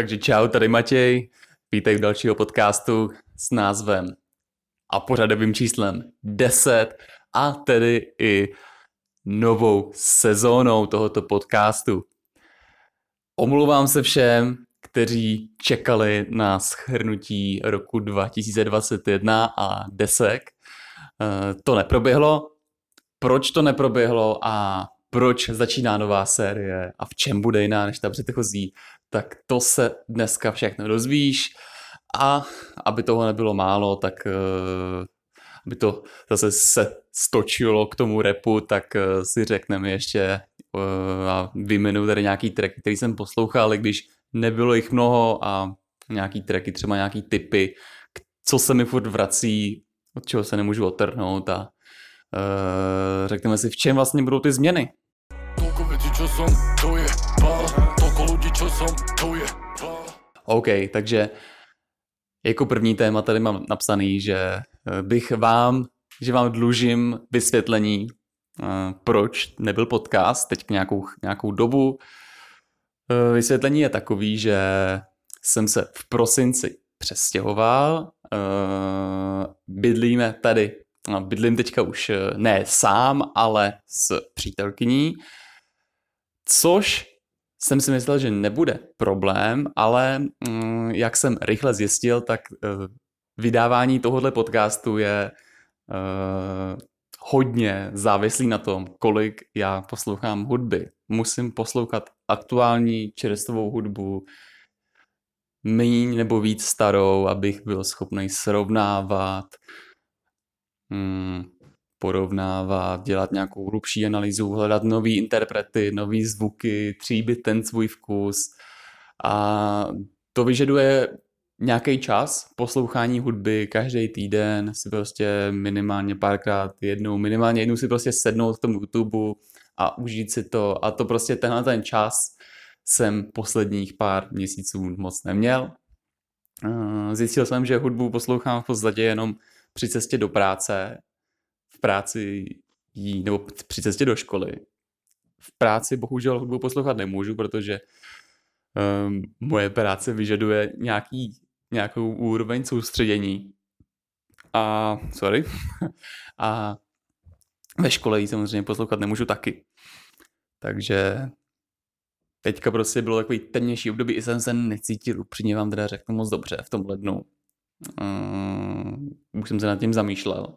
Takže čau, tady Matěj, vítej v dalšího podcastu s názvem a pořadovým číslem 10 a tedy i novou sezónou tohoto podcastu. Omluvám se všem, kteří čekali na schrnutí roku 2021 a desek. Eh, to neproběhlo. Proč to neproběhlo a proč začíná nová série a v čem bude jiná než ta předchozí, tak to se dneska všechno dozvíš a aby toho nebylo málo, tak uh, aby to zase se stočilo k tomu repu, tak uh, si řekneme ještě uh, a vyjmenuji tady nějaký track, který jsem poslouchal, když nebylo jich mnoho a nějaký tracky, třeba nějaký typy, co se mi furt vrací, od čeho se nemůžu otrhnout a řekneme si, v čem vlastně budou ty změny. OK, takže jako první téma tady mám napsaný, že eh, bych vám, že vám dlužím vysvětlení, uh, proč nebyl podcast teď nějakou, nějakou dobu. Uh, vysvětlení je takový, že jsem se v prosinci přestěhoval, bydlíme tady No, bydlím teďka už eh, ne sám, ale s přítelkyní, což jsem si myslel, že nebude problém, ale mm, jak jsem rychle zjistil, tak uh, vydávání tohohle podcastu je uh, hodně závislý na tom, kolik já poslouchám hudby. Musím poslouchat aktuální čerstvou hudbu, méně nebo víc starou, abych byl schopný srovnávat, hmm, porovnávat, dělat nějakou hlubší analýzu, hledat nový interprety, nový zvuky, tříbit ten svůj vkus. A to vyžaduje nějaký čas poslouchání hudby každý týden si prostě minimálně párkrát jednou, minimálně jednou si prostě sednout v tom YouTube a užít si to. A to prostě tenhle ten čas jsem posledních pár měsíců moc neměl. Zjistil jsem, že hudbu poslouchám v podstatě jenom při cestě do práce, v práci jí, nebo při cestě do školy. V práci bohužel hudbu poslouchat nemůžu, protože um, moje práce vyžaduje nějaký, nějakou úroveň soustředění. A, sorry, a ve škole ji samozřejmě poslouchat nemůžu taky. Takže teďka prostě bylo takový temnější období, i jsem se necítil, upřímně vám teda řeknu moc dobře v tom lednu. Uh, už jsem se nad tím zamýšlel.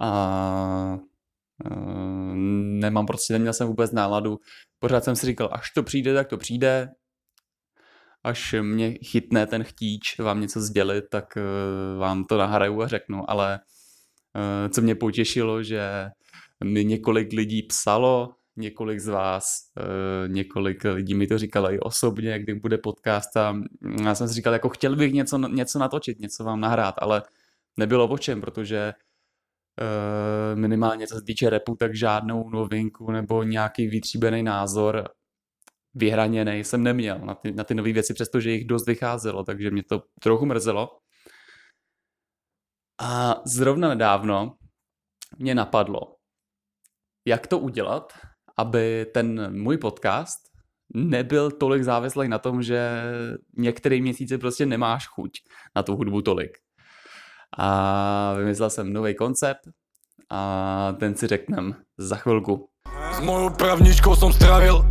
A uh, nemám prostě, neměl jsem vůbec náladu. Pořád jsem si říkal, až to přijde, tak to přijde. Až mě chytne ten chtíč vám něco sdělit, tak uh, vám to nahraju a řeknu. Ale uh, co mě potěšilo, že mi několik lidí psalo, několik z vás, několik lidí mi to říkalo i osobně, kdy bude podcast a já jsem si říkal, jako chtěl bych něco, něco natočit, něco vám nahrát, ale nebylo o čem, protože minimálně co se týče repu, tak žádnou novinku nebo nějaký vytříbený názor vyhraněný jsem neměl na ty, na ty nové věci, přestože jich dost vycházelo, takže mě to trochu mrzelo. A zrovna nedávno mě napadlo, jak to udělat, aby ten můj podcast nebyl tolik závislý na tom, že některý měsíce prostě nemáš chuť na tu hudbu tolik. A vymyslel jsem nový koncept a ten si řeknem za chvilku. S mojou pravničkou jsem strávil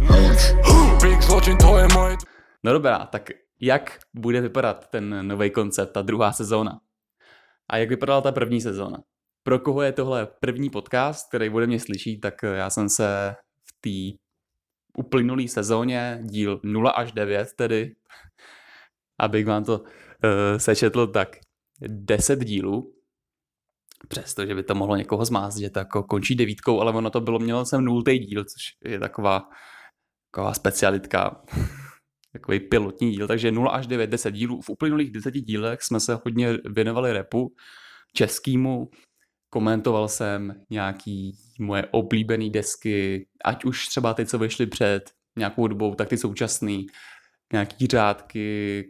Big zločin, to je moje... No dobrá, tak jak bude vypadat ten nový koncept, ta druhá sezóna? A jak vypadala ta první sezóna? Pro koho je tohle první podcast, který bude mě slyšet, tak já jsem se té uplynulé sezóně, díl 0 až 9 tedy, abych vám to uh, sečetl, tak 10 dílů, přestože by to mohlo někoho zmást, že to jako končí devítkou, ale ono to bylo, mělo jsem nultý díl, což je taková, taková specialitka, takový pilotní díl, takže 0 až 9, 10 dílů. V uplynulých 10 dílech jsme se hodně věnovali repu, českýmu, komentoval jsem nějaký moje oblíbené desky, ať už třeba ty, co vyšly před nějakou dobou, tak ty současný, nějaký řádky,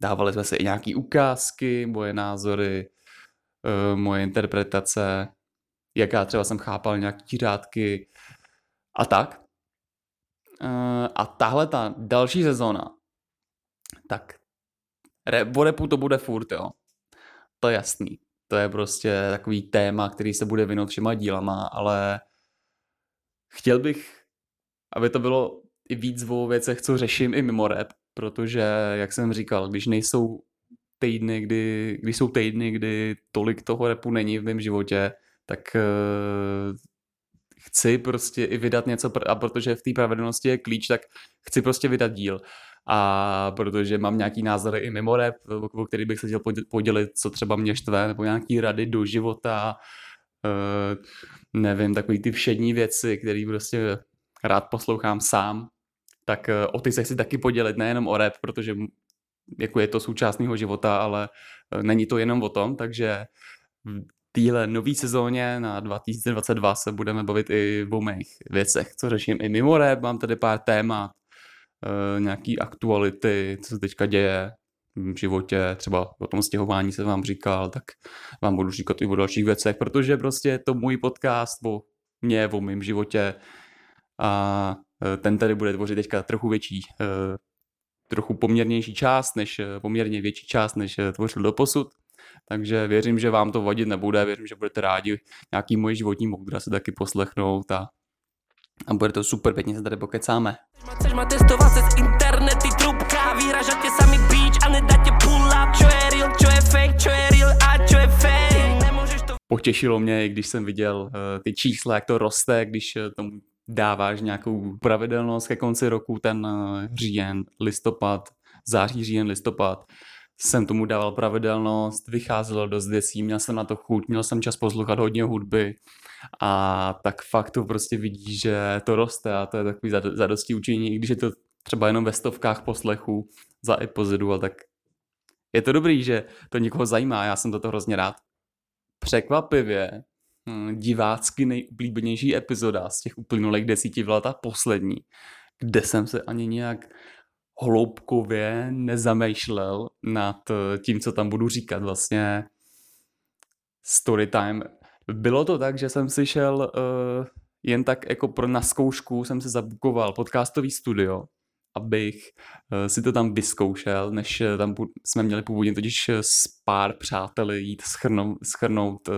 dávali jsme se i nějaký ukázky, moje názory, eh, moje interpretace, jak já třeba jsem chápal nějaký řádky a tak. Eh, a tahle ta další sezóna, tak o repu to bude furt, jo. To je jasný. To je prostě takový téma, který se bude vynout všema dílama, ale chtěl bych, aby to bylo i víc o věcech, co řeším i mimo rap, protože, jak jsem říkal, když nejsou týdny, kdy, když jsou týdny, kdy tolik toho repu není v mém životě, tak uh, chci prostě i vydat něco, a protože v té pravidelnosti je klíč, tak chci prostě vydat díl. A protože mám nějaký názory i mimo rap, o který bych se chtěl podělit, co třeba mě štve, nebo nějaký rady do života, uh, nevím, takový ty všední věci, které prostě rád poslouchám sám, tak uh, o ty se chci taky podělit, nejenom o rap, protože jako je to součást mého života, ale uh, není to jenom o tom, takže v téhle nové sezóně na 2022 se budeme bavit i o mých věcech, co řeším i mimo rap, mám tady pár témat, uh, nějaký aktuality, co se teďka děje v životě, třeba o tom stěhování se vám říkal, tak vám budu říkat i o dalších věcech, protože prostě je to můj podcast o mě, o mém životě a eh, ten tady bude tvořit teďka trochu větší, uh, trochu poměrnější část, než poměrně větší část, než tvořil do posud. Takže věřím, že vám to vadit nebude, věřím, že budete rádi nějaký moje životní moudra se taky poslechnout a a bude to super, pěkně se tady pokecáme. Chceš ma testovat cez internety, trubka, vyhražat tě sami beach a nedať tě pull up, čo je real, čo je fake, čo je real a čo je fake. To... Potěšilo mě, když jsem viděl uh, ty čísla, jak to roste, když uh, tomu dáváš nějakou pravidelnost ke konci roku, ten uh, říjen, listopad, září, říjen, listopad, jsem tomu dával pravidelnost, vycházelo dost věcí, měl jsem na to chuť, měl jsem čas poslouchat hodně hudby a tak fakt to prostě vidí, že to roste a to je takový zadosti učení, i když je to třeba jenom ve stovkách poslechů za epizodu, a tak je to dobrý, že to někoho zajímá, já jsem to hrozně rád. Překvapivě divácky nejoblíbenější epizoda z těch uplynulých desíti let a poslední, kde jsem se ani nějak hloubkově nezamýšlel nad eh, tím, co tam budu říkat. Vlastně storytime. Bylo to tak, že jsem si šel uh, jen tak jako pro na zkoušku jsem se zabukoval podcastový studio, abych uh, si to tam vyzkoušel, než tam jsme měli původně totiž s pár přáteli jít schrnout, schrnout uh,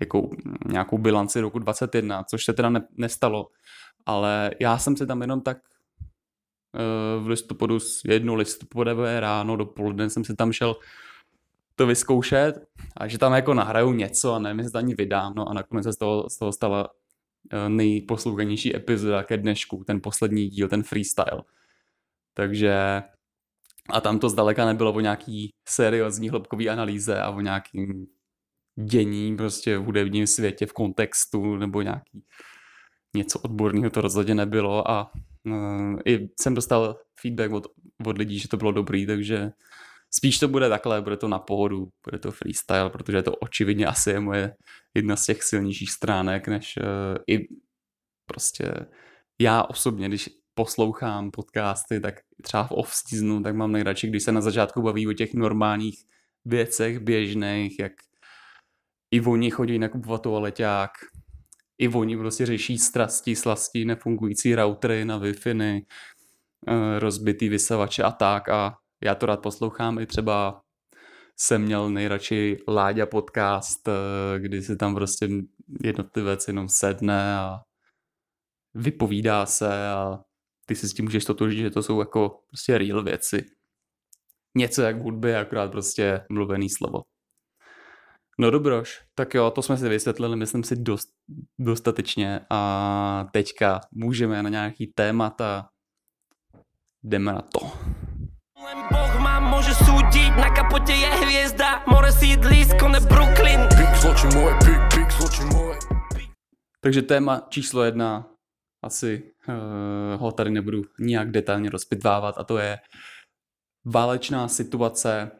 jako nějakou bilanci roku 21, což se teda ne, nestalo, ale já jsem se tam jenom tak Eh, v listopadu, jednu listopadové ráno dopoledne jsem si tam šel to vyzkoušet a že tam jako nahraju něco a nevím, jestli to ani vydám, no a nakonec se z toho, z toho stala eh, nejposlouchanější epizoda ke dnešku, ten poslední díl, ten freestyle. Takže a tam to zdaleka nebylo o nějaký seriózní hloubkový analýze a o nějakým dění prostě v hudebním světě v kontextu nebo nějaký něco odborného to rozhodně nebylo a uh, i jsem dostal feedback od, od lidí, že to bylo dobrý, takže spíš to bude takhle, bude to na pohodu, bude to freestyle, protože to očividně asi je moje jedna z těch silnějších stránek, než uh, i prostě já osobně, když poslouchám podcasty, tak třeba v off-seasonu, tak mám nejradši, když se na začátku baví o těch normálních věcech běžných, jak i oni chodí nakupovat toaleťák, i oni prostě řeší strasti, slasti, nefungující routery na Wi-Fi, eh, rozbitý vysavače a tak a já to rád poslouchám i třeba jsem měl nejradši Láďa podcast, eh, kdy si tam prostě jednotlivec jenom sedne a vypovídá se a ty si s tím můžeš totožit, že to jsou jako prostě real věci. Něco jak v hudbě, akorát prostě mluvený slovo. No dobroš, tak jo, to jsme si vysvětlili, myslím si, dost, dostatečně a teďka můžeme na nějaký témata. Jdeme na to. Boh má může soudit, na kapotě je hvězda, more sídlisko, ne Brooklyn. Big zločin moje, big, big zločin moje. Takže téma číslo jedna, asi uh, ho tady nebudu nijak detailně rozpitvávat a to je válečná situace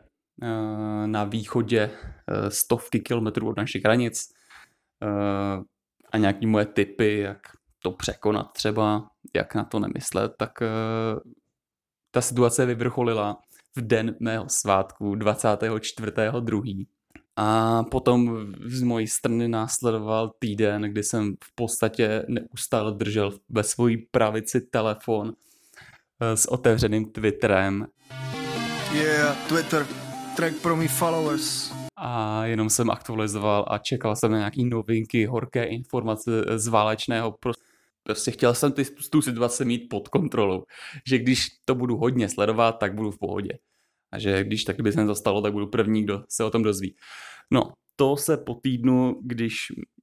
na východě eh, stovky kilometrů od našich hranic. Eh, a nějaký moje typy, jak to překonat třeba, jak na to nemyslet, tak ta situace vyvrcholila v den mého svátku 24.2. A potom z mojí strany následoval týden, kdy jsem v podstatě neustále držel ve své pravici telefon s otevřeným Twitterem. Yeah, Twitter, track pro mý followers. A jenom jsem aktualizoval a čekal jsem na nějaký novinky, horké informace z válečného prostě chtěl jsem ty, tu situaci mít pod kontrolou. Že když to budu hodně sledovat, tak budu v pohodě. A že když tak by se to stalo, tak budu první, kdo se o tom dozví. No, to se po týdnu, když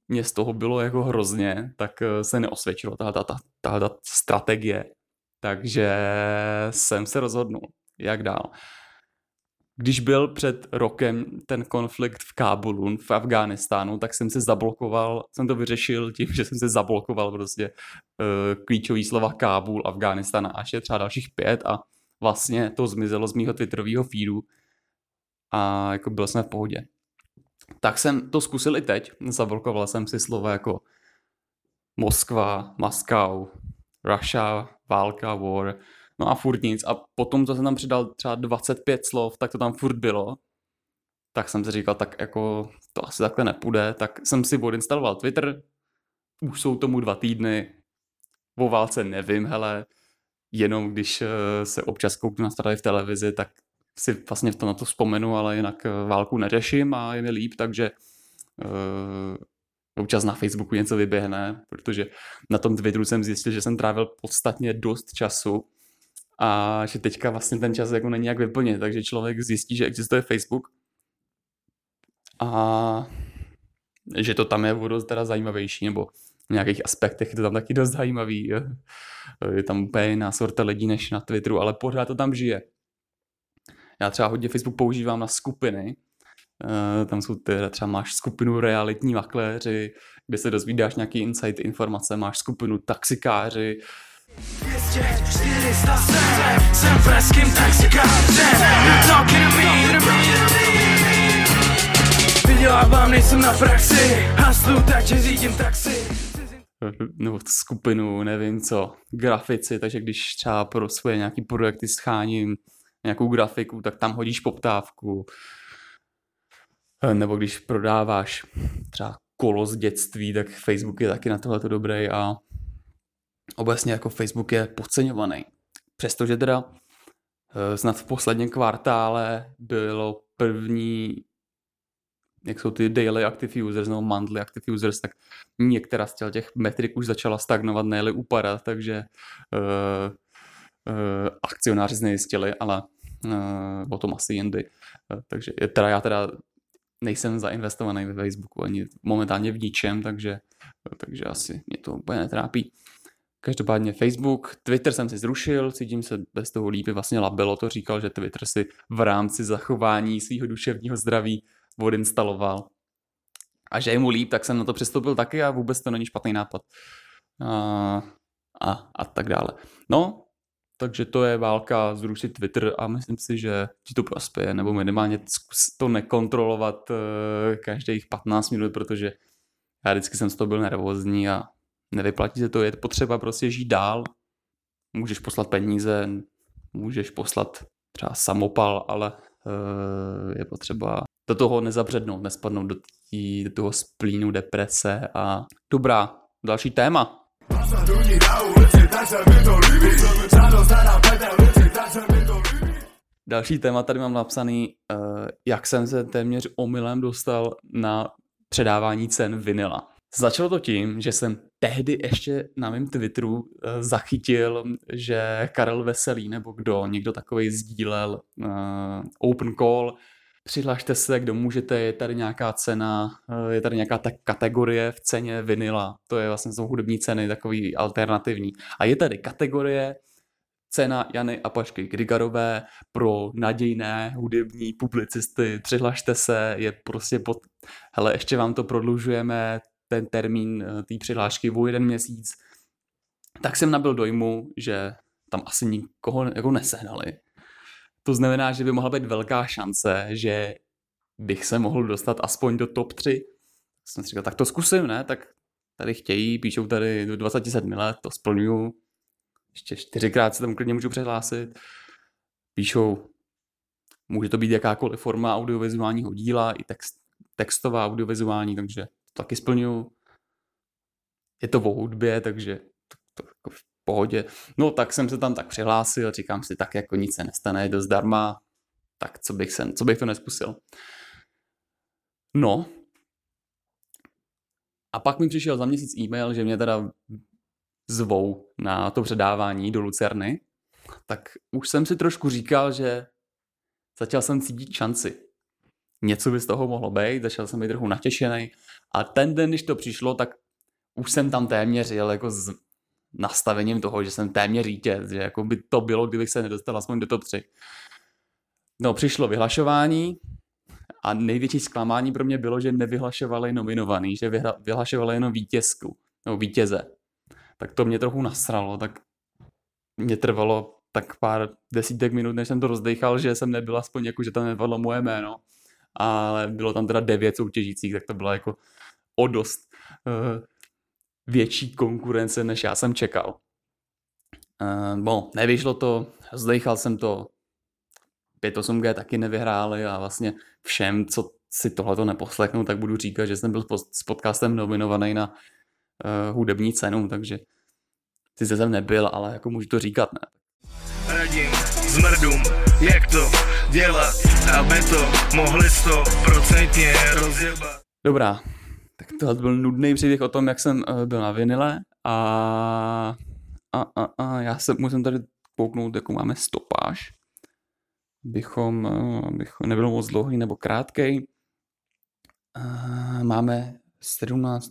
mě z toho bylo jako hrozně, tak eh, se neosvědčilo ta strategie. Takže jsem se rozhodnul, jak dál. Když byl před rokem ten konflikt v Kábulu, v Afghánistánu, tak jsem se zablokoval, jsem to vyřešil tím, že jsem se zablokoval prostě uh, klíčový slova Kábul, Afghánistán a až je třeba dalších pět a vlastně to zmizelo z mýho Twitterového feedu a jako byl jsem v pohodě. Tak jsem to zkusil i teď, zablokoval jsem si slova jako Moskva, Moskau, Russia, válka, war, no a furt nic. A potom, co jsem tam přidal třeba 25 slov, tak to tam furt bylo. Tak jsem si říkal, tak jako to asi takhle nepůjde, tak jsem si odinstaloval Twitter, už jsou tomu dva týdny, o válce nevím, hele, jenom když eh, se občas kouknu na staré v televizi, tak si vlastně to na to vzpomenu, ale jinak eh, válku neřeším a je mi líp, takže uh, občas na Facebooku něco vyběhne, protože na tom Twitteru jsem zjistil, že jsem trávil podstatně dost času a že teďka vlastně ten čas jako není jak vyplnit, takže člověk zjistí, že existuje Facebook a že to tam je dost teda zajímavější, nebo v nějakých aspektech je to tam taky dost zajímavý. Je tam úplně jiná sorta lidí než na Twitteru, ale pořád to tam žije. Já třeba hodně Facebook používám na skupiny, Uh, tam jsou ty, třeba máš skupinu realitní makléři, kde se dozvídáš nějaký insight, informace, máš skupinu taxikáři, 200, 400 nebo skupinu, nevím co, grafici, takže když třeba pro svoje nějaký projekty scháním nějakou grafiku, tak tam hodíš poptávku. Nebo když prodáváš třeba kolo z dětství, tak Facebook je taky na tohle dobrý a obecně jako Facebook je podceňovaný. Přestože teda eh, snad v posledním kvartále bylo první, jak jsou ty daily active users nebo monthly active users, tak některá z těch metrik už začala stagnovat, ne upadat, takže uh, uh, akcionáři znejistili, ale uh, o tom asi jindy. Uh, takže teda já teda nejsem zainvestovaný ve Facebooku ani momentálně v ničem, takže, takže asi mě to úplně netrápí. Každopádně Facebook, Twitter jsem si zrušil, cítím se bez toho líp, vlastně Labelo to říkal, že Twitter si v rámci zachování svého duševního zdraví odinstaloval. A že je mu líp, tak jsem na to přistoupil taky a vůbec to není špatný nápad. A, a, a tak dále. No, takže to je válka zrušit Twitter a myslím si, že ti to prospěje, nebo minimálně zkus to nekontrolovat uh, každých 15 minut, protože já vždycky jsem z toho byl nervózní a nevyplatí se to, je potřeba prostě žít dál. Můžeš poslat peníze, můžeš poslat třeba samopal, ale uh, je potřeba do toho nezabřednout, nespadnout do, tý, do toho splínu, deprese a dobrá, další téma. Další téma tady mám napsaný, uh, jak jsem se téměř omylem dostal na předávání cen vinila. Začalo to tím, že jsem tehdy ještě na mém Twitteru uh, zachytil, že Karel Veselý nebo kdo, někdo takový sdílel uh, open call, přihlašte se, kdo můžete, je tady nějaká cena, uh, je tady nějaká ta kategorie v ceně vinila, to je vlastně jsou hudební ceny, takový alternativní. A je tady kategorie cena Jany Apašky Grigarové pro nadějné hudební publicisty. Přihlašte se, je prostě pod... Hele, ještě vám to prodlužujeme, ten termín eh, té přihlášky o jeden měsíc, tak jsem nabil dojmu, že tam asi nikoho jako nesehnali. To znamená, že by mohla být velká šance, že bych se mohl dostat aspoň do top 3. Jsem si říkal, tak to zkusím, ne? Tak tady chtějí, píšou tady do 27 let, to splňuju. Ještě čtyřikrát se tam klidně můžu přihlásit. Píšou, může to být jakákoliv forma audiovizuálního díla, i text, textová audiovizuální, takže taky splňuju. Je to o hudbě, takže to, to jako v pohodě. No tak jsem se tam tak přihlásil, říkám si, tak jako nic se nestane, je to zdarma. tak co bych, sen, co bych to neskusil. No. A pak mi přišel za měsíc e-mail, že mě teda zvou na to předávání do Lucerny, tak už jsem si trošku říkal, že začal jsem cítit šanci. Něco by z toho mohlo být, začal jsem být trochu natěšený. A ten den, když to přišlo, tak už jsem tam téměř jel jako s nastavením toho, že jsem téměř vítěz, že jako by to bylo, kdybych se nedostal aspoň do top 3. No, přišlo vyhlašování a největší zklamání pro mě bylo, že nevyhlašovali nominovaný, že vyhlašovali jenom vítězku, nebo vítěze. Tak to mě trochu nasralo, tak mě trvalo tak pár desítek minut, než jsem to rozdechal, že jsem nebyl aspoň jako, že tam nepadlo moje jméno. Ale bylo tam teda devět soutěžících, tak to bylo jako o dost uh, větší konkurence, než já jsem čekal. Uh, bon, nevyšlo to, zdechal jsem to, 5.8G taky nevyhráli a vlastně všem, co si tohleto neposlechnou, tak budu říkat, že jsem byl s podcastem nominovaný na uh, hudební cenu, takže ty jsem nebyl, ale jako můžu to říkat, ne? Radím zmrdům, jak to dělat, aby to mohli procentně rozjebat. Dobrá, tak tohle byl nudný příběh o tom, jak jsem uh, byl na vinile a, a, a, a já se musím tady kouknout, jakou máme stopáž bychom, eh, bychom nebyl moc dlouhý nebo krátký. Máme 17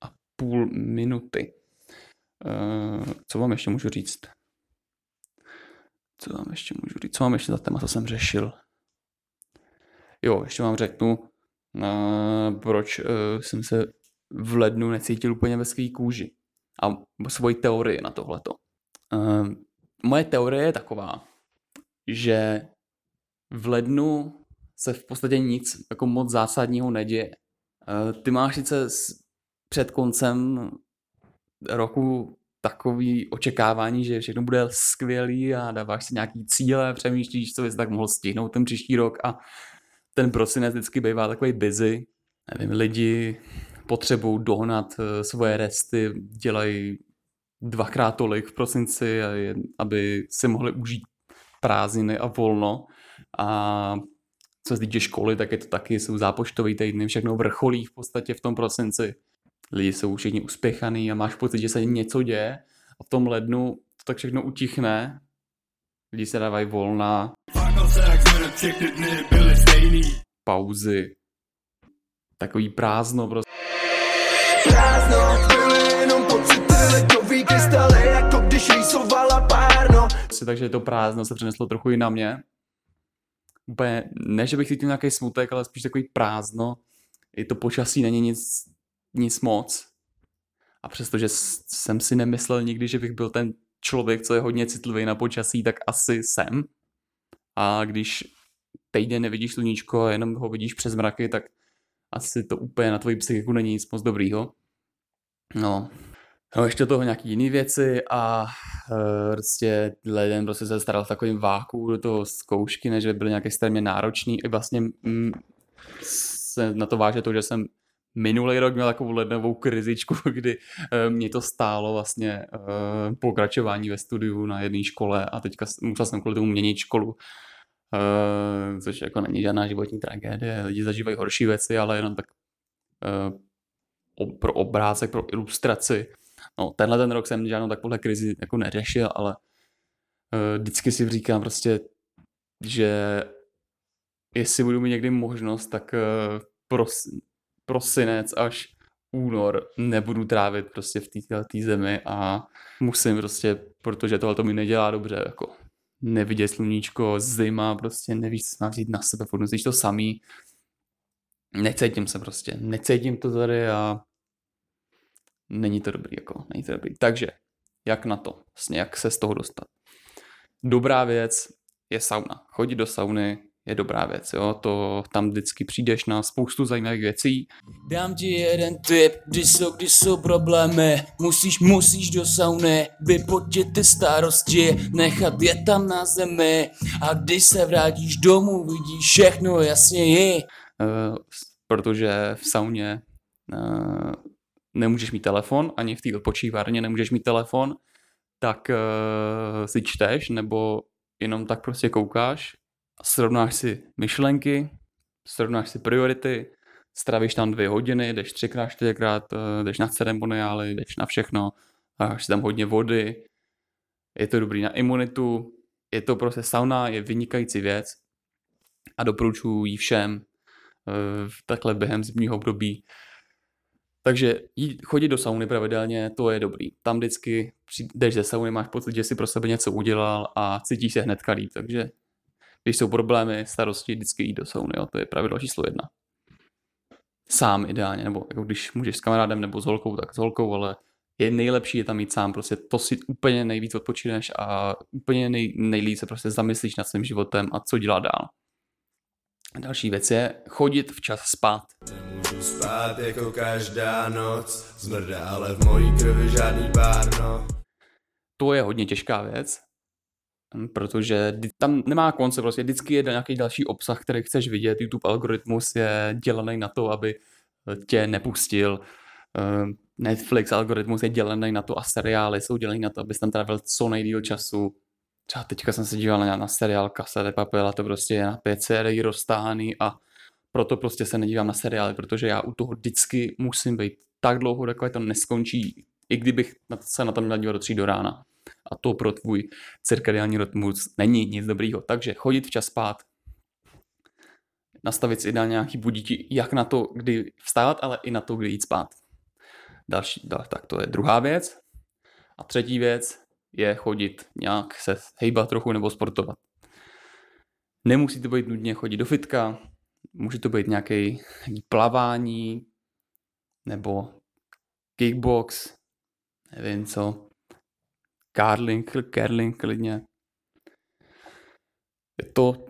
a půl minuty. Eh, co vám ještě můžu říct? Co vám ještě můžu říct? Co vám ještě za téma, co jsem řešil? Jo, ještě vám řeknu, eh, proč jsem se v lednu necítil úplně ve své kůži. A svoji teorii na tohleto. Moje teorie je taková, že v lednu se v podstatě nic jako moc zásadního neděje. Eh, ty máš sice před koncem roku takový očekávání, že všechno bude skvělý a dáváš si nějaký cíle, přemýšlíš, co bys tak mohl stihnout ten příští rok a ten prosinec vždycky bývá takový busy. Nevím, lidi potřebují dohnat eh, svoje resty, dělají dvakrát tolik v prosinci, aby si mohli užít prázdniny a volno. A co se týče školy, tak je to taky, jsou zápočtový týdny, všechno vrcholí v podstatě v tom prosinci. Lidi jsou všichni uspěchaný a máš pocit, že se něco děje a v tom lednu to tak všechno utichne. Lidi se dávají volna. Pauzy. Takový prázdno prostě. Prázdno, byly jenom pocity, ledový krystaly, jako když rýsovala párno. Takže to prázdno se přeneslo trochu i na mě úplně, ne, že bych cítil nějaký smutek, ale spíš takový prázdno. I to počasí není nic, nic moc. A přestože jsem si nemyslel nikdy, že bych byl ten člověk, co je hodně citlivý na počasí, tak asi jsem. A když týden nevidíš sluníčko a jenom ho vidíš přes mraky, tak asi to úplně na tvoji psychiku není nic moc dobrýho. No, No, ještě toho nějaký jiné věci a uh, prostě leden prostě se staral v takovým váku do toho zkoušky, než by byly nějak extrémně náročný. I vlastně mm, se na to váže to, že jsem minulý rok měl takovou lednovou krizičku, kdy uh, mě to stálo vlastně uh, pokračování ve studiu na jedné škole a teďka musel jsem kvůli tomu měnit školu. Uh, což jako není žádná životní tragédie, lidi zažívají horší věci, ale jenom tak pro obrázek, pro ilustraci No, tenhle ten rok jsem žádnou takovouhle krizi jako neřešil, ale vždycky si říkám prostě, že jestli budu mít někdy možnost, tak uh, pros, prosinec až únor nebudu trávit prostě v této zemi a musím prostě, protože tohle to mi nedělá dobře, jako nevidět sluníčko, zima, prostě nevíš, co vzít na sebe, furt to samý. Necítím se prostě, necítím to tady a není to dobrý, jako, není to dobrý. Takže, jak na to, vlastně, jak se z toho dostat. Dobrá věc je sauna. Chodit do sauny je dobrá věc, jo, to tam vždycky přijdeš na spoustu zajímavých věcí. Dám ti jeden tip, když jsou, když jsou problémy, musíš, musíš do sauny, vypotit ty starosti, nechat je tam na zemi a když se vrátíš domů, vidíš všechno jasněji. Uh, protože v sauně uh, nemůžeš mít telefon, ani v té odpočívárně nemůžeš mít telefon, tak uh, si čteš nebo jenom tak prostě koukáš srovnáš si myšlenky, srovnáš si priority, stravíš tam dvě hodiny, jdeš třikrát, čtyřikrát, eh, jdeš na ceremoniály, jdeš na všechno, si tam hodně vody, je to dobrý na imunitu, je to prostě sauna, je vynikající věc a doporučuji ji všem eh, takhle během zimního období. Takže chodit do sauny pravidelně, to je dobrý. Tam vždycky jdeš ze sauny, máš pocit, že si pro sebe něco udělal a cítíš se hned líp. Takže když jsou problémy, starosti, vždycky jít do sauny, jo, to je pravidlo číslo jedna. Sám ideálně, nebo jako když můžeš s kamarádem nebo s holkou, tak s holkou, ale je nejlepší je tam mít sám, prostě to si úplně nejvíc odpočineš a úplně nej, nejlíp se prostě zamyslíš nad svým životem a co dělat dál. Další věc je chodit včas spát. Nemůžu spát jako každá noc, zmrdá, ale v mojí krvi žádný párno. To je hodně těžká věc, protože tam nemá konce, prostě vždycky je nějaký další obsah, který chceš vidět. YouTube algoritmus je dělaný na to, aby tě nepustil. Ehm, Netflix algoritmus je dělaný na to a seriály jsou dělaný na to, abys tam trávil co nejdíl času. Třeba teďka jsem se díval na, na seriál Casa de Papel a to prostě je na pět sérií roztáhaný a proto prostě se nedívám na seriály, protože já u toho vždycky musím být tak dlouho, dokud to neskončí, i kdybych se na to měl dívat do tří do rána. A to pro tvůj cirkadiální rytmus není nic dobrýho. Takže chodit včas spát, nastavit si ideálně nějaký budíky, jak na to, kdy vstávat, ale i na to, kdy jít spát. Další, tak to je druhá věc. A třetí věc je chodit nějak se hejbat trochu nebo sportovat. Nemusí to být nudně chodit do fitka, může to být nějaké plavání nebo kickbox, nevím co, curling, curling klidně. Je to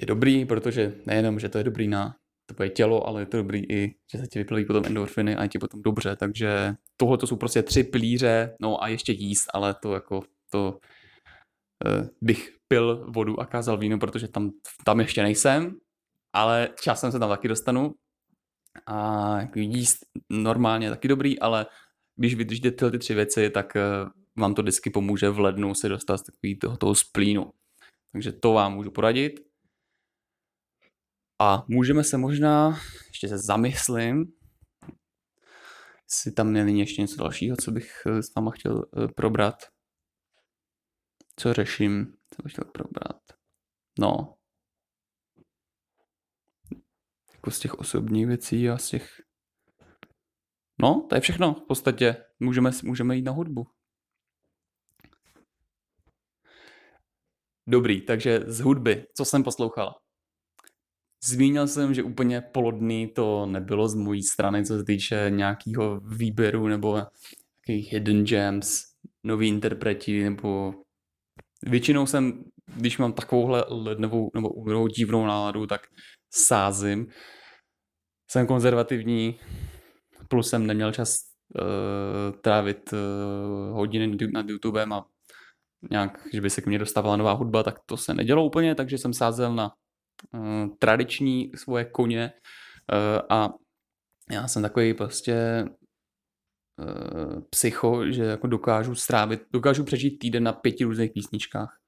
je dobrý, protože nejenom, že to je dobrý na tvoje tělo, ale je to dobrý i, že se ti vyplaví potom endorfiny a je ti potom dobře, takže tohle to jsou prostě tři pilíře, no a ještě jíst, ale to jako, to uh, bych pil vodu a kázal víno, protože tam, tam ještě nejsem, ale časem se tam taky dostanu a jako jíst normálně je taky dobrý, ale když vydržíte tyhle ty tři věci, tak uh, vám to vždycky pomůže v lednu se dostat z takový toho, toho splínu. Takže to vám můžu poradit. A můžeme se možná, ještě se zamyslím, jestli tam není ještě něco dalšího, co bych eh, s váma chtěl eh, probrat. Co řeším, co bych chtěl probrat. No. Jako z těch osobních věcí a z těch... No, to je všechno. V podstatě můžeme, můžeme jít na hudbu. Dobrý, takže z hudby, co jsem poslouchal? Zmínil jsem, že úplně polodný to nebylo z mojí strany, co se týče nějakého výběru nebo nějakých hidden gems, nový interpreti, nebo většinou jsem, když mám takovouhle lednovou nebo úrovou divnou náladu, tak sázím. Jsem konzervativní, plus jsem neměl čas uh, trávit uh, hodiny nad YouTubem a nějak, že by se k mně dostávala nová hudba, tak to se nedělo úplně, takže jsem sázel na Eh, tradiční svoje koně eh, a já jsem takový prostě eh, psycho, že jako dokážu strávit, dokážu přežít týden na pěti různých písničkách.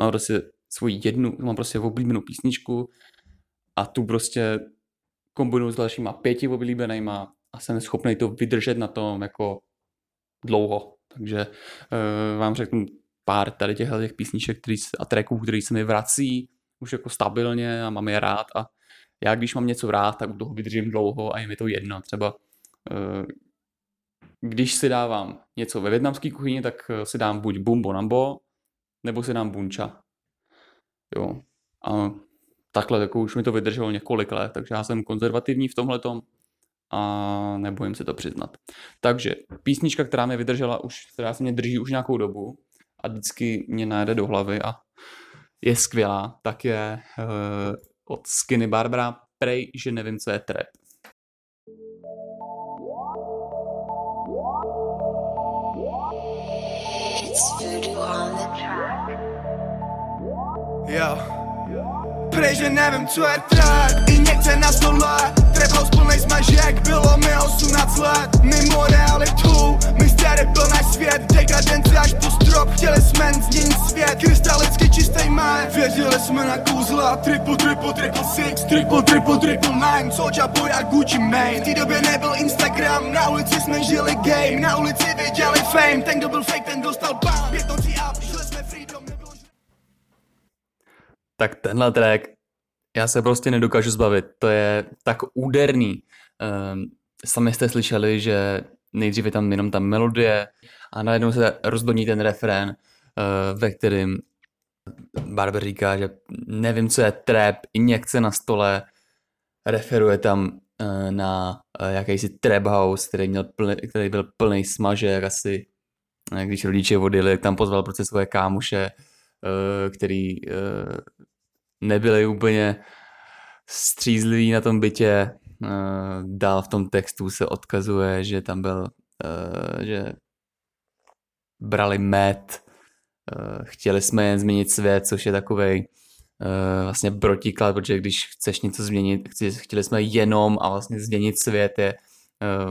Mám prostě svoji jednu, mám prostě oblíbenou písničku a tu prostě kombinuju s dalšíma pěti oblíbenýma a jsem schopný to vydržet na tom jako dlouho. Takže uh, vám řeknu pár tady těchto těch písniček který, a tracků, který se mi vrací už jako stabilně a mám je rád a já když mám něco rád, tak u toho vydržím dlouho a je mi to jedno. Třeba eh, když si dávám něco ve větnamské kuchyni, tak eh, si dám buď bumbo nambo, nebo si dám buncha. Jo. A takhle jako už mi to vydrželo několik let, takže já jsem konzervativní v tomhle a nebojím se to přiznat. Takže písnička, která mě vydržela už, která se mě drží už nějakou dobu a vždycky mě najde do hlavy a je skvělá, tak je uh, od Skinny Barbara Prej, že nevím, co je trap. Yeah. Prej, že nevím, co je trap I někde na stole Trap house plnej smažek Bylo mi 18 let. Mimo realitu My starý byl náš svět. Dekadence až po strop Chtěli jsme změnit svět. Krystalicky čistý mind Věřili jsme na kouzla. Triple, triple, triple six. Triple, triple, triple nine. Soulja Boy a Gucci Mane. V té době nebyl Instagram. Na ulici jsme žili game. Na ulici viděli fame. Ten, kdo byl fake, ten dostal bam Pětnocí a přišli jsme freedom. Nebylo Tak tenhle track, já se prostě nedokážu zbavit. To je tak úderný. Um, sami jste slyšeli, že nejdřív je tam jenom ta melodie a najednou se rozdoní ten refrén, uh, ve kterém Barber říká, že nevím, co je trap, injekce na stole, referuje tam uh, na uh, jakýsi trap house, který, měl plný, který byl plný smažek asi, když rodiče odjeli, tam pozval prostě svoje kámuše, uh, který nebyli úplně střízliví na tom bytě. Uh, dál v tom textu se odkazuje, že tam byl, uh, že brali med, uh, chtěli jsme jen změnit svět, což je takovej uh, vlastně protiklad, protože když chceš něco změnit, chtěli jsme jenom a vlastně změnit svět je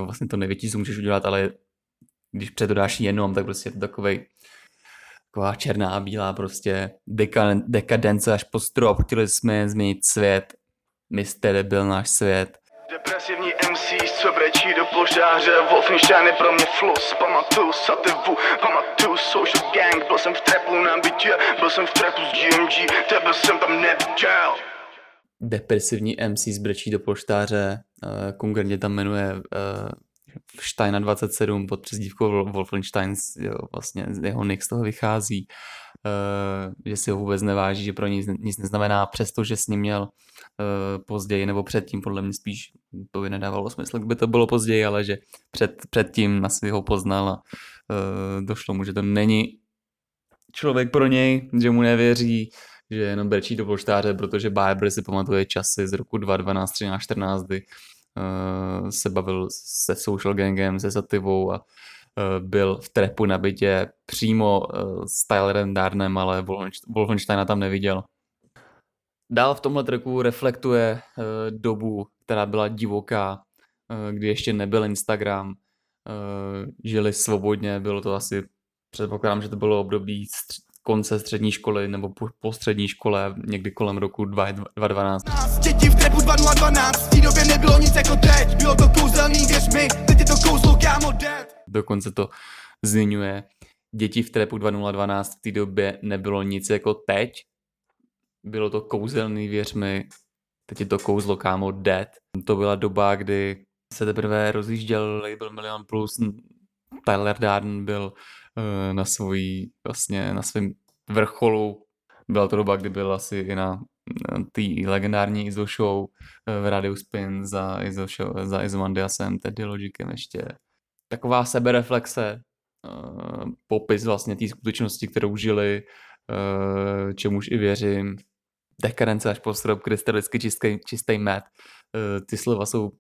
vlastně to největší, co můžeš udělat, ale když předodáš jenom, tak prostě je to takovej taková černá a bílá prostě dekadence až po strop. Chtěli jsme změnit svět. Mister byl náš svět. Depresivní MC, co brečí do požáře Wolfenstein je pro mě flus, pamatuju sativu Pamatuju social gang, byl jsem v trapu na bytě Byl jsem v trapu s GMG, tebe jsem tam neviděl Depresivní MC zbrečí do poštáře, uh, konkrétně tam jmenuje uh, Steina 27 pod přezdívkou Wolfenstein, jo, vlastně jeho nick z toho vychází, uh, že si ho vůbec neváží, že pro něj nic neznamená, přestože s ním měl uh, později nebo předtím, podle mě spíš to by nedávalo smysl, kdyby to bylo později, ale že před, předtím asi ho poznal a uh, došlo mu, že to není člověk pro něj, že mu nevěří, že jenom brečí do poštáře, protože Bible si pamatuje časy z roku 2012, 13, 14, kdy uh, se bavil se Social Gangem, se Sativou a uh, byl v trepu na bytě přímo uh, s Tylerem Darnem, ale Wolfensteina tam neviděl. Dál v tomhle tracku reflektuje dobu, která byla divoká, kdy ještě nebyl Instagram, žili svobodně, bylo to asi, předpokládám, že to bylo období konce střední školy nebo po, po střední škole, někdy kolem roku 2012. Děti v trepu 2012, v té době nebylo nic jako teď, bylo to kouzelný, věř mi, teď je to kouzlo, kámo, dead. Dokonce to zmiňuje, děti v trepu 2012 v té době nebylo nic jako teď, bylo to kouzelný, věř mi, teď je to kouzlo, kámo, dead. To byla doba, kdy se teprve rozjížděl label Million Plus, Tyler Darden byl uh, na svojí, vlastně na svém vrcholu. Byla to doba, kdy byl asi i na té legendární Izo show uh, v Radio Spin za Izo, show, za Izomandiasem, Teddy Logicem ještě. Taková sebereflexe, uh, popis vlastně té skutečnosti, kterou žili, čemuž i věřím. Dekadence až po strop, krystalicky čistý, čistý. Uh, ty slova jsou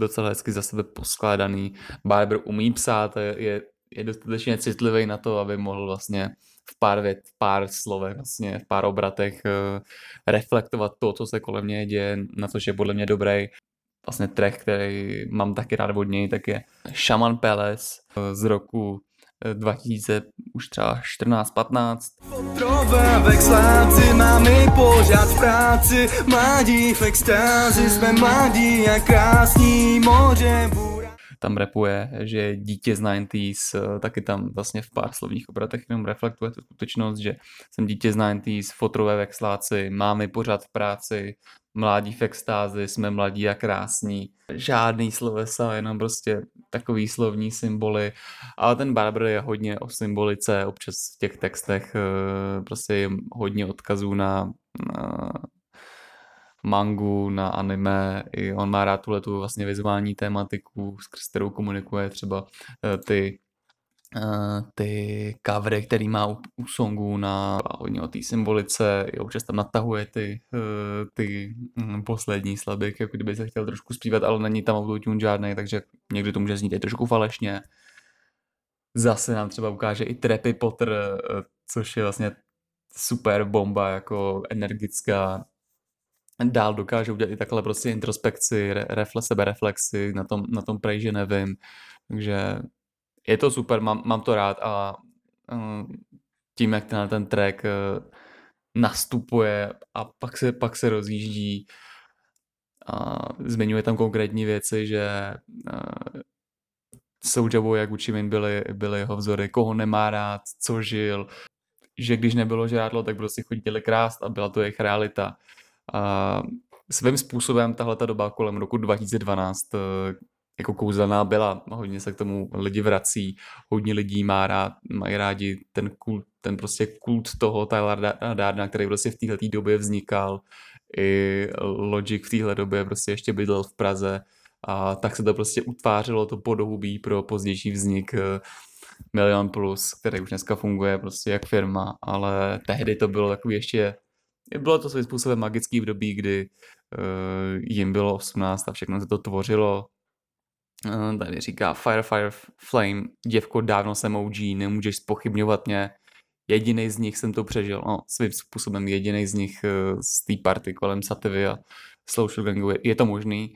docela hezky za sebe poskládaný. Barber umí psát, je, je dostatečně citlivý na to, aby mohl vlastně v pár vět, v pár slovech, vlastně v pár obratech uh, reflektovat to, co se kolem něj děje, na což je podle mě dobrý. Vlastně track, který mám taky rád od něj, tak je Shaman Palace uh, z roku 2000, už třeba 14-15. Fotrové vexláci, máme pořád v práci, mladí v extázi, jsme mladí a krásní moře tam repuje, že dítě z 90s, taky tam vlastně v pár slovních obratech jenom reflektuje tu skutečnost, že jsem dítě z 90s, fotrové vexláci, máme pořád v práci, mládí v extázi, jsme mladí a krásní. Žádný slovesa, jenom prostě takový slovní symboly. Ale ten Barber je hodně o symbolice, občas v těch textech eh, prostě je hodně odkazů na, na mangu, na anime, i on má rád tuhle tu vlastně vizuální tématiku, skrz kterou komunikuje třeba eh, ty Uh, ty covery, který má u, u songu na hodně o té symbolice, i občas tam natahuje ty, uh, ty um, poslední slabiky, jako kdyby se chtěl trošku zpívat, ale není tam autotune žádný, takže někdy to může znít i trošku falešně. Zase nám třeba ukáže i Trappy Potter, což je vlastně super bomba, jako energická dál dokážou dělat i takhle prostě introspekci, refle, sebereflexy, na tom, na tom prej, že nevím. Takže je to super, mám, mám to rád a uh, tím, jak ten, ten track uh, nastupuje a pak se, pak se rozjíždí a zmiňuje tam konkrétní věci, že uh, jak Gucci byly, byly jeho vzory, koho nemá rád, co žil, že když nebylo žádlo, tak prostě chodili krást a byla to jejich realita. A svým způsobem tahle ta doba kolem roku 2012 eh, jako kouzelná byla. Hodně se k tomu lidi vrací, hodně lidí má rád, mají rádi ten kult, ten prostě kult toho Tyler Darna, který prostě v téhle době vznikal. I Logic v téhle době prostě ještě bydlel v Praze a tak se to prostě utvářelo to podobí pro pozdější vznik eh, Milion Plus, který už dneska funguje prostě jak firma, ale tehdy to bylo takový ještě, bylo to svým způsobem magický v době, kdy uh, jim bylo 18 a všechno se to tvořilo. Uh, tady říká Fire, Fire, Flame, děvko, dávno jsem OG, nemůžeš spochybňovat mě. Jediný z nich jsem to přežil, no, svým způsobem jediný z nich uh, z té party kolem Sativy a Social Gangu, je, je to možný,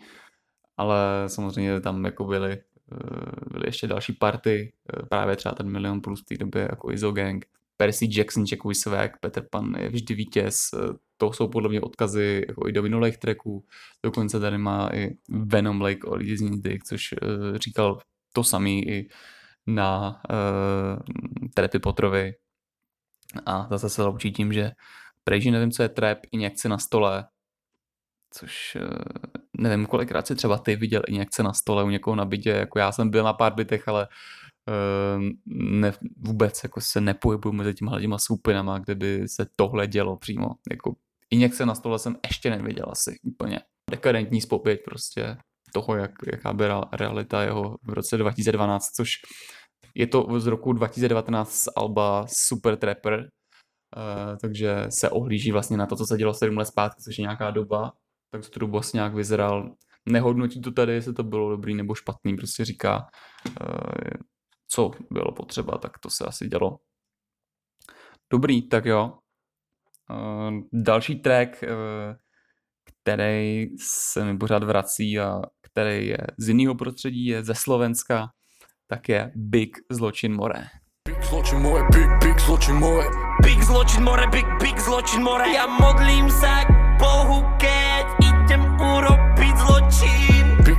ale samozřejmě tam jako byly Eh, byly ještě další party, eh, právě třeba ten Milion Plus v té době jako Izo Gang, Percy Jackson, Jackový Swag, Peter Pan je vždy vítěz, eh, to jsou podle mě odkazy jako i do minulých tracků, dokonce tady má i Venom Lake o lidi z Dick, což uh, říkal to samý i na uh, Trapy Potrovi. A zase se loučí tím, že prej, nevím, co je trap, i někce na stole, což eh, nevím, kolikrát si třeba ty viděl injekce na stole u někoho na bytě, jako já jsem byl na pár bytech, ale ne, vůbec jako se nepohybuju mezi těma těma skupinama, kde by se tohle dělo přímo. Jako injekce na stole jsem ještě neviděl asi úplně. Dekadentní spopěť prostě toho, jak, jaká byla realita jeho v roce 2012, což je to z roku 2019 z Alba Super Trapper, uh, takže se ohlíží vlastně na to, co se dělo 7 let zpátky, což je nějaká doba tak dobu vlastně nějak vyzeral. Nehodnotí to tady, jestli to bylo dobrý nebo špatný, prostě říká, eh, co bylo potřeba, tak to se asi dělo. Dobrý, tak jo. Eh, další track, eh, který se mi pořád vrací a který je z jiného prostředí, je ze Slovenska, tak je Big Zločin More. Big zločin more, big, big zločin more. Big zločin more, big, big zločin more. Ja modlím sa k Bohu,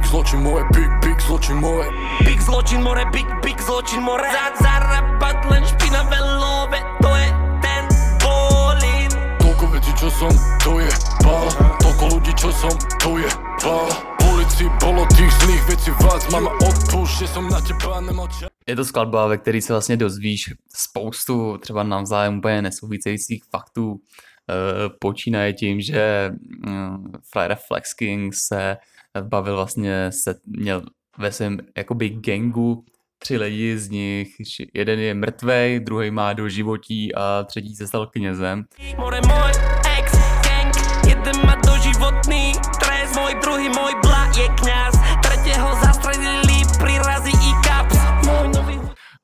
Big zločin more, big, big zločin more. Big zločin more, big, big zločin more. Za, zarábať len špinavé love To je ten bolin. Toľko vecí, čo som, to je pál. Toľko ľudí, čo som, to je pál. Ulici bolo tých zlých věcí vás Mama odpuš, že som na teba nemal čas je to skladba, ve které se vlastně dozvíš spoustu třeba navzájem úplně nesouvisejících faktů, Eh, počínaje tím, že mm, Flyer Flex King se bavil vlastně, se měl ve svém jakoby gangu tři lidi z nich, jeden je mrtvej, druhý má do životí a třetí se stal knězem. More můj ex gang, jeden má životný trest, můj druhý můj bla je kněz, třetího zastřelili přirazí i kaps.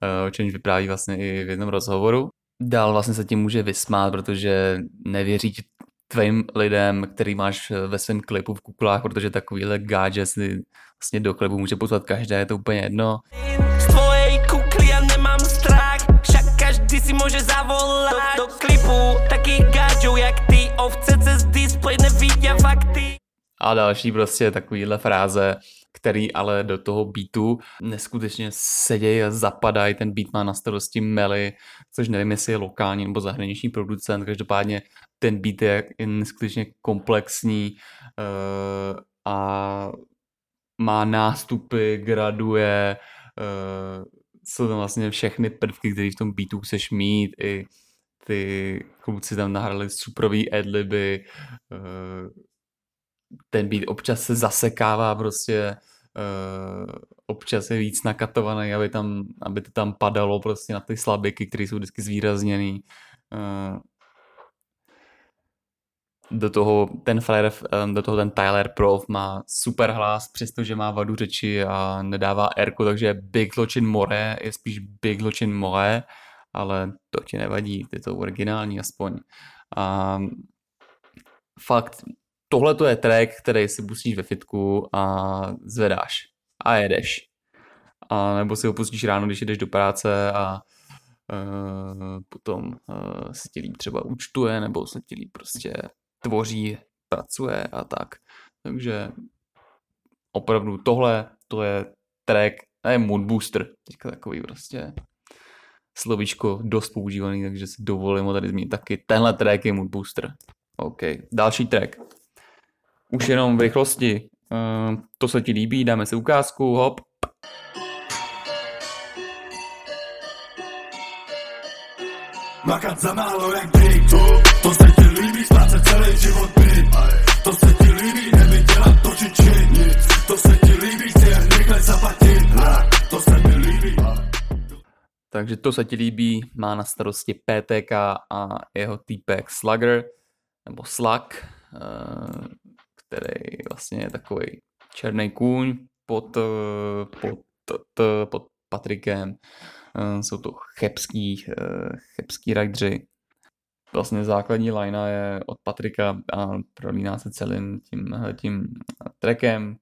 Eh, o čemž vypráví vlastně i v jednom rozhovoru dál vlastně se tím může vysmát, protože nevěří tvým lidem, který máš ve svém klipu v kuklách, protože takovýhle gadget si vlastně do klipu může pozvat každé, je to úplně jedno. Z tvojej kukly já nemám strach, však každý si může zavolat do, do klipu takých gadžů jak ty, ovce cez display nevidí fakty. A další prostě takovýhle fráze, který ale do toho beatu neskutečně sedějí a zapadají. Ten beat má na starosti Meli, což nevím, jestli je lokální nebo zahraniční producent, každopádně ten beat je neskutečně komplexní uh, a má nástupy, graduje, uh, jsou tam vlastně všechny prvky, které v tom beatu chceš mít, i ty kluci tam nahrali superový adliby, uh, ten beat občas se zasekává prostě, občas je víc nakatovaný, aby, tam, aby to tam padalo prostě na ty slabiky, které jsou vždycky zvýrazněný. Uh, do toho ten Flyer, do toho ten Tyler Prof má super hlas, přestože má vadu řeči a nedává Rku, takže Big Zločin More je spíš Big Zločin More, ale to ti nevadí, je to originální aspoň. A fakt tohle to je track, který si pustíš ve fitku a zvedáš a jedeš. A nebo si ho pustíš ráno, když jdeš do práce a uh, potom uh, se ti líp třeba účtuje, nebo se ti líp prostě tvoří, pracuje a tak. Takže opravdu tohle, to je track, ne mood booster, teďka takový prostě slovíčko dost používaný, takže si dovolím ho tady zmínit taky. Tenhle track je mood booster. OK, další track. Už jenom v rychlosti. Uh, to se ti líbí, dáme si ukázku, hop. Makat za málo jak big To se ti líbí, splácet celý život byt To se ti líbí, nebyt dělat to či čin To se ti líbí, chci jen rychle zaplatit To se mi líbí Takže to se ti líbí, má na starosti PTK a jeho týpek Slugger, nebo Slug, eh, který vlastně je takový černý kůň pod, eh, pod, pod, pod Patrikem. Eh, jsou to chebský, chebský rajdři. Vlastně základní linea je od Patrika a prolíná se celým tím, tím trekem.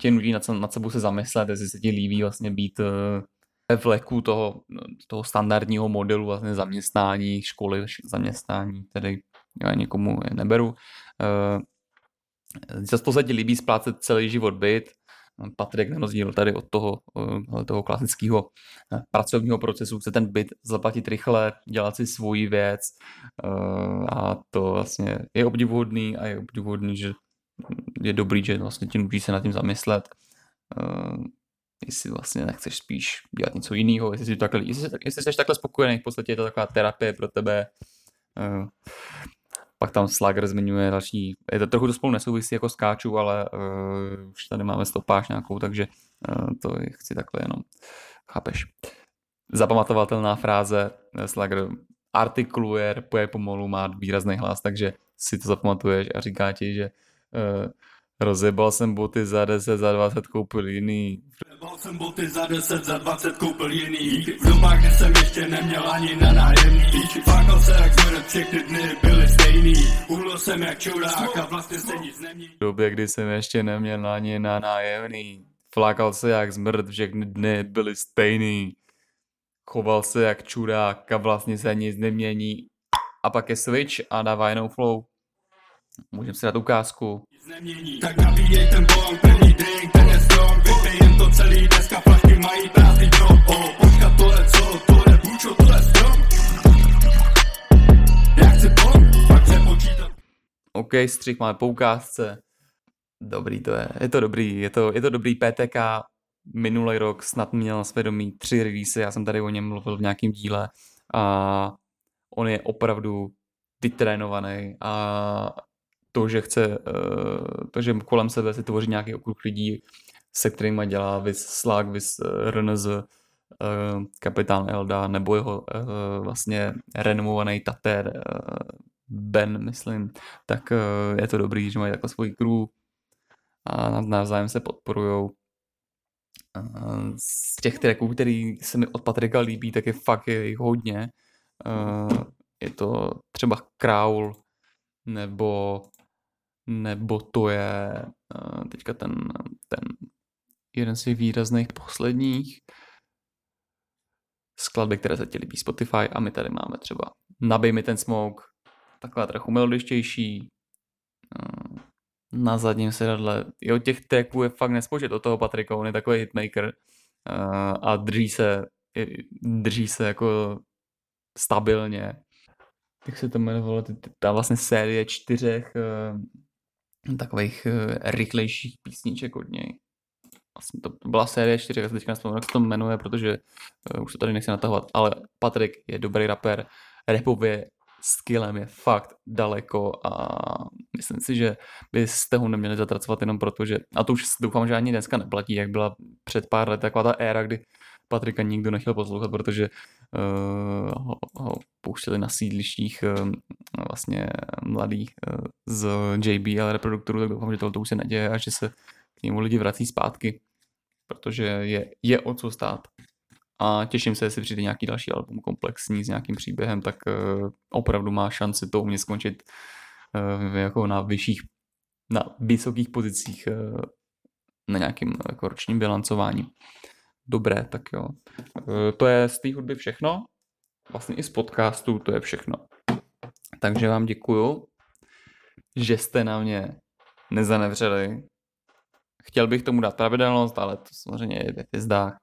Tě nutí nad, nad sebou se zamyslet, jestli se ti líbí vlastně být v leku toho, toho standardního modelu vlastně zaměstnání, školy zaměstnání, tedy já někomu je neberu. Často se ti líbí splácet celý život byt, Patrik na rozdíl tady od toho, toho klasického pracovního procesu chce ten byt zaplatit rychle, dělat si svoji věc a to vlastně je obdivuhodný a je obdivuhodný, že je dobrý, že vlastně ti nutí se nad tím zamyslet jestli vlastně nechceš spíš dělat něco jiného, jestli jsi, takhle, jestli, jestli jsi takhle spokojený, v podstatě je to taková terapie pro tebe. Pak tam Slugger zmiňuje další, je to trochu to spolu nesouvisí jako skáču, ale uh, už tady máme stopáž nějakou, takže uh, to chci takhle jenom, chápeš. Zapamatovatelná fráze, Slugger artikuluje, poje pomalu, má výrazný hlas, takže si to zapamatuješ a říká ti, že uh, Rozebal jsem boty za 10, za 20, koupil jiný. Rozebal jsem boty za 10, za 20, koupil jiný. V dobách, kdy jsem ještě neměl ani na nájemný. Fákal se jak zmrt, všechny dny byly stejný. Uhlil jsem jak čurák a vlastně se nic nemění. V době, kdy jsem ještě neměl ani na nájemný. Flákal se jak zmrt, všechny dny byly stejný. Choval se jak čurák a vlastně se nic nemění. A pak je switch a dává jinou flow. Můžeme si dát ukázku. Nemění, tak nabíjej ten bong, první drink, ten je strong, vypijem to celý, dneska flašky mají prázdný drop, oh, počkat, to je co, to je bučo, to je strom. Já chci bong, pak přepočítat. OK, střih máme po ukázce. Dobrý to je, je to dobrý, je to, je to dobrý PTK, minulý rok snad měl na svědomí tři release, já jsem tady o něm mluvil v nějakém díle a on je opravdu vytrénovaný a to, že chce, eh, to, že kolem sebe si tvoří nějaký okruh lidí, se kterými dělá vys Slack, vys eh, RNZ, eh, kapitán Elda, nebo jeho vlastně renomovaný Tater, Ben, myslím, tak je to dobrý, že mají takhle svůj crew a navzájem se podporujou. Z těch tracků, který se mi od Patrika líbí, tak je fakt je jich hodně. Je to třeba Kraul, nebo nebo to je uh, teďka ten, ten jeden z těch výrazných posledních skladby, které se ti líbí Spotify a my tady máme třeba Nabij mi ten smoke, taková trochu melodičtější, uh, na zadním sedadle. Jo, těch tracků je fakt nespočet od toho Patrika, on je takový hitmaker uh, a drží se, drží se jako stabilně. Jak se to jmenovalo, ta vlastně série čtyřech takových uh, rychlejších písniček od něj. Vlastně to byla série 4, jak se teďka nespomínám, jak se to jmenuje, protože uh, už to tady nechci natahovat, ale Patrik je dobrý rapper, rapově skillem je fakt daleko a myslím si, že byste ho neměli zatracovat jenom proto, že, a to už doufám, že ani dneska neplatí, jak byla před pár let taková ta éra, kdy Patrika nikdo nechtěl poslouchat, protože uh, ho, ho pouštěli na sídlištích uh, vlastně mladých uh, z JBL reproduktorů, tak doufám, že tohle už se neděje a že se k němu lidi vrací zpátky, protože je, je o co stát. A těším se, jestli přijde nějaký další album komplexní s nějakým příběhem, tak uh, opravdu má šanci to u mě skončit jako na vyšších, na vysokých pozicích na nějakým jako ročním bilancování. Dobré, tak jo. To je z té hudby všechno. Vlastně i z podcastu to je všechno. Takže vám děkuju, že jste na mě nezanevřeli. Chtěl bych tomu dát pravidelnost, ale to samozřejmě je ve hvězdách.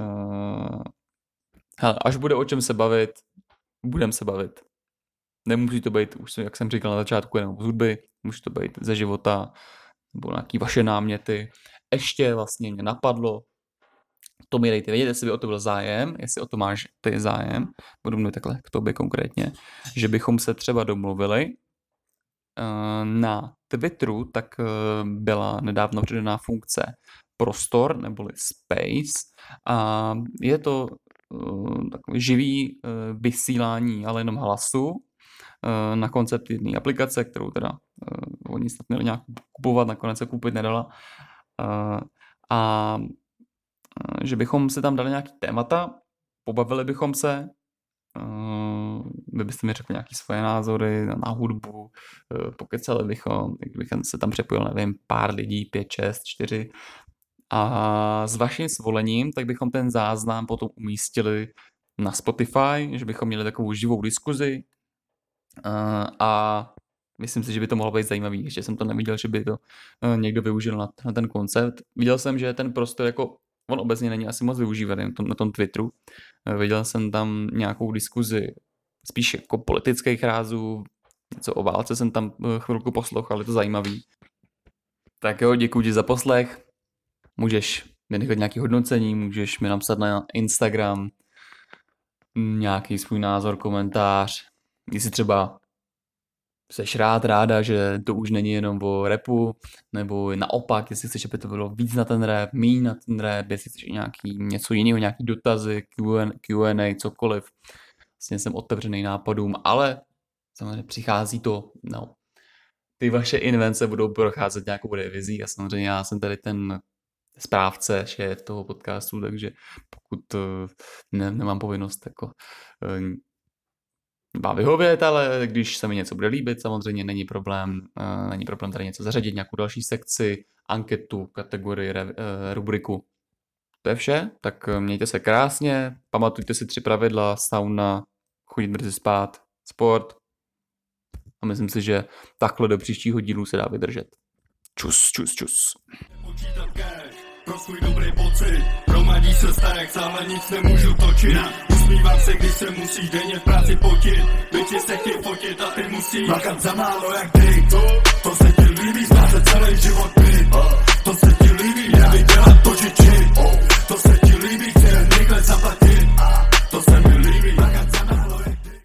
Uh, hele, až bude o čem se bavit, budem se bavit. Nemusí to být, už jak jsem říkal na začátku, jenom z hudby, může to být ze života, nebo nějaký vaše náměty. Ještě vlastně mě napadlo, to mi dejte vědět, jestli by o to byl zájem, jestli o to máš ty zájem, budu mluvit takhle k tobě konkrétně, že bychom se třeba domluvili uh, na Twitteru, tak uh, byla nedávno přidaná funkce prostor neboli space a je to uh, takový živý vysílání, ale jenom hlasu na koncept jedné aplikace, kterou teda oni snad měli nějak kupovat, nakonec se koupit nedala. A že bychom se tam dali nějaký témata, pobavili bychom se, Uh, vy byste mi řekli nějaké svoje názory na hudbu, uh, pokecali bychom, kdybych se tam přepojil, nevím, pár lidí, pět, šest, čtyři, a s vaším svolením, tak bychom ten záznam potom umístili na Spotify, že bychom měli takovou živou diskuzi a myslím si, že by to mohlo být zajímavý. Ještě jsem to neviděl, že by to někdo využil na, na ten koncept. Viděl jsem, že ten prostor jako on obecně není asi moc využívaný na tom, na tom Twitteru. E, viděl jsem tam nějakou diskuzi spíš jako politických rázů, něco o válce jsem tam e, chvilku poslouchal, je to zajímavý. Tak jo, děkuji za poslech můžeš mi nechat nějaké hodnocení, můžeš mi napsat na Instagram nějaký svůj názor, komentář, jestli třeba jsi rád, ráda, že to už není jenom o repu, nebo naopak, jestli chceš, aby to bylo víc na ten rap, méně na ten rap, jestli chceš nějaký, něco jiného, nějaký dotazy, Q&A, cokoliv. Vlastně jsem otevřený nápadům, ale samozřejmě přichází to, no, ty vaše invence budou procházet nějakou revizí a samozřejmě já jsem tady ten správce, šéf toho podcastu, takže pokud eh, ne, nemám povinnost jako má vyhovět, ale když se mi něco bude líbit, samozřejmě není problém, uh, není problém tady něco zařadit, nějakou další sekci, anketu, kategorii, re, uh, rubriku. To je vše, tak mějte se krásně, pamatujte si tři pravidla, sauna, chodit brzy spát, sport a myslím si, že takhle do příštího dílu se dá vydržet. Čus, čus, čus pro svůj dobrý pocit. Hromadí se starek, sám nic nemůžu točit. Usmívám se, když se musíš denně v práci potit. Bytě se chtěj fotit a ty musíš makat za málo jak ty. To, to se ti líbí, znáte celý život ty. To se ti líbí, já bych dělat to, že či. To se ti líbí, chci rychle zaplatit. To se mi líbí,